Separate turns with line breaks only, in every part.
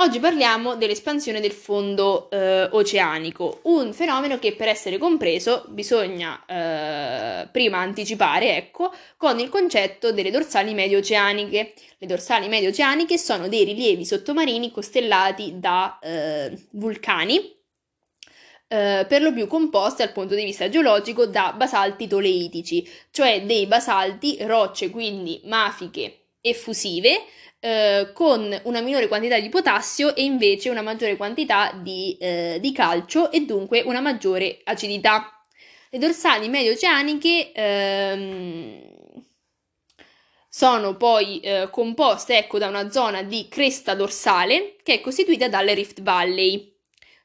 Oggi parliamo dell'espansione del fondo eh, oceanico, un fenomeno che per essere compreso bisogna eh, prima anticipare, ecco, con il concetto delle dorsali medio-oceaniche. Le dorsali medio-oceaniche sono dei rilievi sottomarini costellati da eh, vulcani, eh, per lo più composti dal punto di vista geologico da basalti toleitici, cioè dei basalti, rocce quindi mafiche e fusive, eh, con una minore quantità di potassio e invece una maggiore quantità di, eh, di calcio e dunque una maggiore acidità. Le dorsali medio-oceaniche ehm, sono poi eh, composte ecco, da una zona di cresta dorsale che è costituita dalle Rift Valley,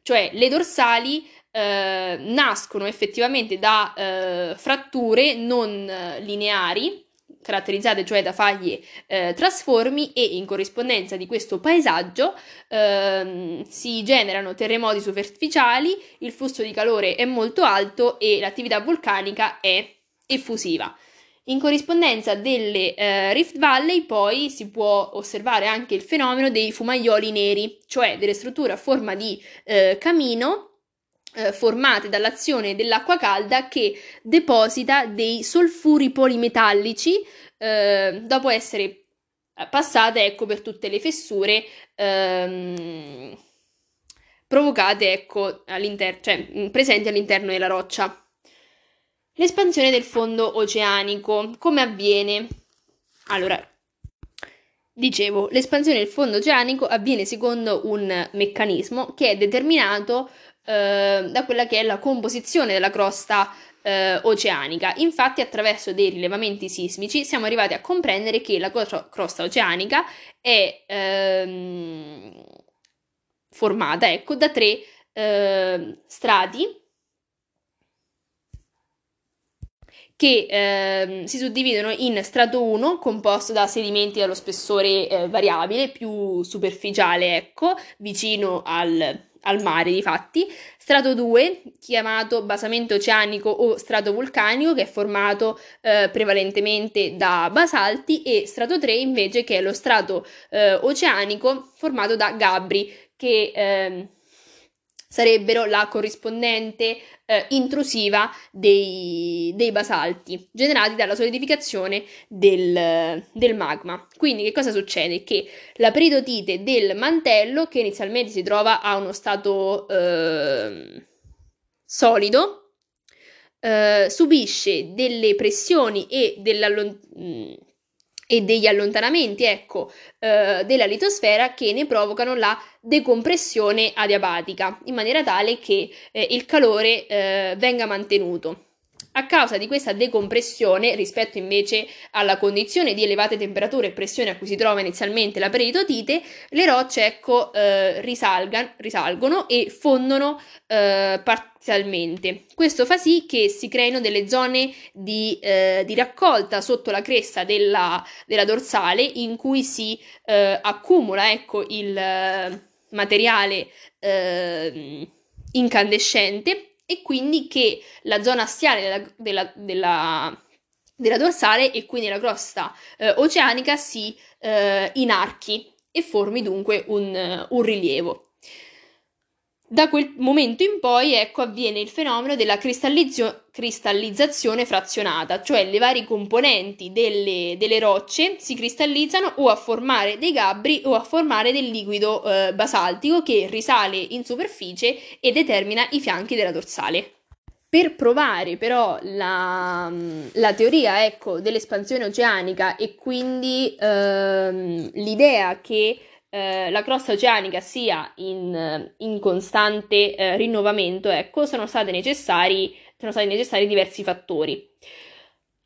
cioè le dorsali eh, nascono effettivamente da eh, fratture non lineari caratterizzate cioè da faglie eh, trasformi e in corrispondenza di questo paesaggio ehm, si generano terremoti superficiali, il flusso di calore è molto alto e l'attività vulcanica è effusiva. In corrispondenza delle eh, Rift Valley poi si può osservare anche il fenomeno dei fumaioli neri, cioè delle strutture a forma di eh, camino eh, formate dall'azione dell'acqua calda che deposita dei solfuri polimetallici eh, dopo essere passate ecco, per tutte le fessure ehm, provocate ecco, all'inter- cioè, presenti all'interno della roccia. L'espansione del fondo oceanico, come avviene? Allora, dicevo, l'espansione del fondo oceanico avviene secondo un meccanismo che è determinato eh, da quella che è la composizione della crosta eh, oceanica. Infatti, attraverso dei rilevamenti sismici siamo arrivati a comprendere che la crosta oceanica è ehm, formata ecco, da tre eh, strati che eh, si suddividono in strato 1 composto da sedimenti dallo spessore eh, variabile più superficiale, ecco, vicino al, al mare di fatti, strato 2 chiamato basamento oceanico o strato vulcanico che è formato eh, prevalentemente da basalti e strato 3 invece che è lo strato eh, oceanico formato da gabbri che eh, sarebbero la corrispondente eh, intrusiva dei, dei, basalti generati dalla solidificazione del, del, magma. Quindi che cosa succede? Che la peridotite del mantello, che inizialmente si trova a uno stato eh, solido, eh, subisce delle pressioni e dell'allontanamento e degli allontanamenti, ecco, eh, della litosfera che ne provocano la decompressione adiabatica, in maniera tale che eh, il calore eh, venga mantenuto. A causa di questa decompressione, rispetto invece alla condizione di elevate temperature e pressione a cui si trova inizialmente la peritotite, le rocce ecco, eh, risalgono e fondono eh, parzialmente. Questo fa sì che si creino delle zone di, eh, di raccolta sotto la cresta della, della, dorsale in cui si eh, accumula ecco, il eh, materiale eh, incandescente e quindi che la zona astiale della, della, della, della dorsale e quindi la crosta eh, oceanica si eh, inarchi e formi dunque un, un rilievo. Da quel momento in poi, ecco, avviene il fenomeno della cristallizio- cristallizzazione frazionata, cioè le varie componenti delle, delle, rocce si cristallizzano o a formare dei gabbri o a formare del liquido eh, basaltico che risale in superficie e determina i fianchi della dorsale. Per provare però la, la teoria ecco, dell'espansione oceanica e quindi ehm, l'idea che eh, la crosta oceanica sia in, in costante eh, rinnovamento, ecco, sono, necessari, sono stati necessari diversi fattori.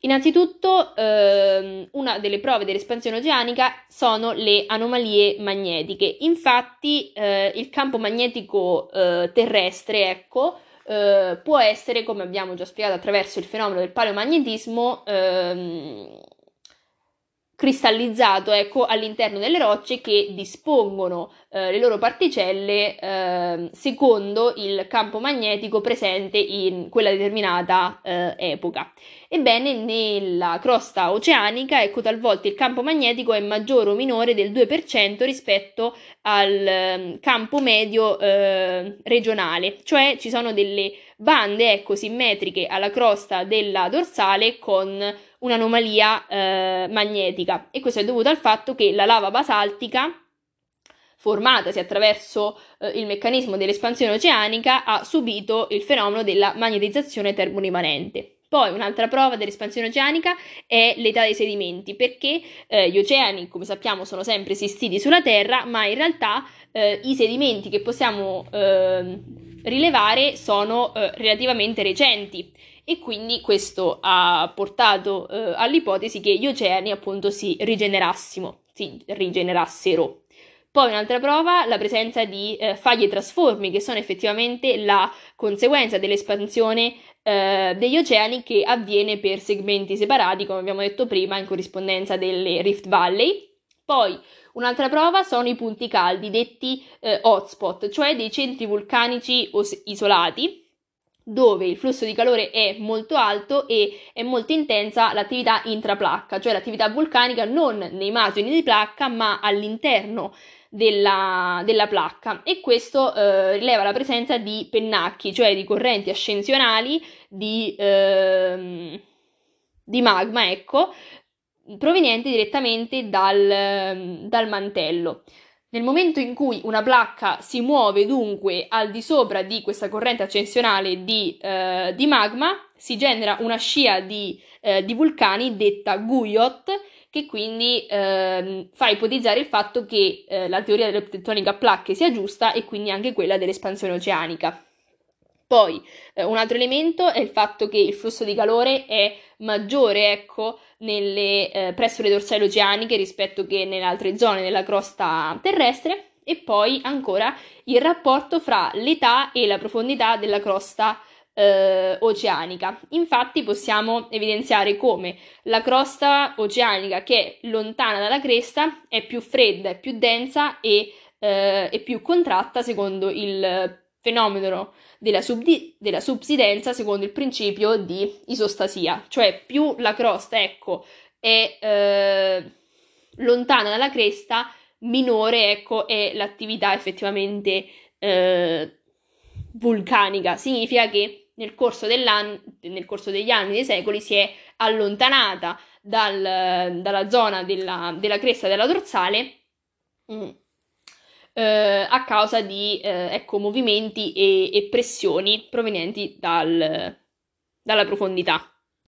Innanzitutto, ehm, una delle prove dell'espansione oceanica sono le anomalie magnetiche. Infatti, eh, il campo magnetico eh, terrestre, ecco, eh, può essere, come abbiamo già spiegato attraverso il fenomeno del paleomagnetismo, ehm, cristallizzato ecco, all'interno delle rocce che dispongono eh, le loro particelle eh, secondo il campo magnetico presente in quella determinata eh, epoca. Ebbene, nella crosta oceanica, ecco, talvolta il campo magnetico è maggiore o minore del 2% rispetto al ehm, campo medio eh, regionale, cioè ci sono delle bande ecco, simmetriche alla crosta della dorsale con un'anomalia eh, magnetica e questo è dovuto al fatto che la lava basaltica formatasi attraverso eh, il meccanismo dell'espansione oceanica ha subito il fenomeno della magnetizzazione termorimanente. Poi un'altra prova dell'espansione oceanica è l'età dei sedimenti, perché eh, gli oceani, come sappiamo, sono sempre esistiti sulla Terra, ma in realtà eh, i sedimenti che possiamo eh, rilevare sono eh, relativamente recenti e quindi questo ha portato eh, all'ipotesi che gli oceani appunto si rigenerassimo, si rigenerassero. Poi un'altra prova, la presenza di eh, faglie trasformi, che sono effettivamente la conseguenza dell'espansione eh, degli oceani che avviene per segmenti separati, come abbiamo detto prima, in corrispondenza delle Rift Valley. Poi un'altra prova sono i punti caldi, detti eh, hotspot, cioè dei centri vulcanici os- isolati, dove il flusso di calore è molto alto e è molto intensa l'attività intraplacca, cioè l'attività vulcanica non nei margini di placca ma all'interno della, della placca e questo eh, rileva la presenza di pennacchi, cioè di correnti ascensionali di, eh, di magma, ecco, provenienti direttamente dal, dal mantello. Nel momento in cui una placca si muove dunque al di sopra di questa corrente ascensionale di, eh, di magma, si genera una scia di, eh, di vulcani detta Guyot, che quindi eh, fa ipotizzare il fatto che eh, la teoria della tettonica a placche sia giusta e quindi anche quella dell'espansione oceanica. Poi eh, un altro elemento è il fatto che il flusso di calore è maggiore, ecco, nelle, eh, presso le dorsali oceaniche rispetto che nelle altre zone della crosta terrestre e poi ancora il rapporto fra l'età e la profondità della crosta eh, oceanica. Infatti possiamo evidenziare come la crosta oceanica che è lontana dalla cresta è più fredda, è più densa e eh, è più contratta secondo il fenomeno della, subdi- della subsidenza secondo il principio di isostasia, cioè più la crosta, ecco, è eh, lontana dalla cresta, minore, ecco, è l'attività effettivamente eh, vulcanica. Significa che nel corso, nel corso, degli anni, dei secoli, si è allontanata dal, dalla zona della, della cresta della dorsale mm, eh, a causa di eh, ecco, movimenti e, e, pressioni provenienti dal, dalla profondità.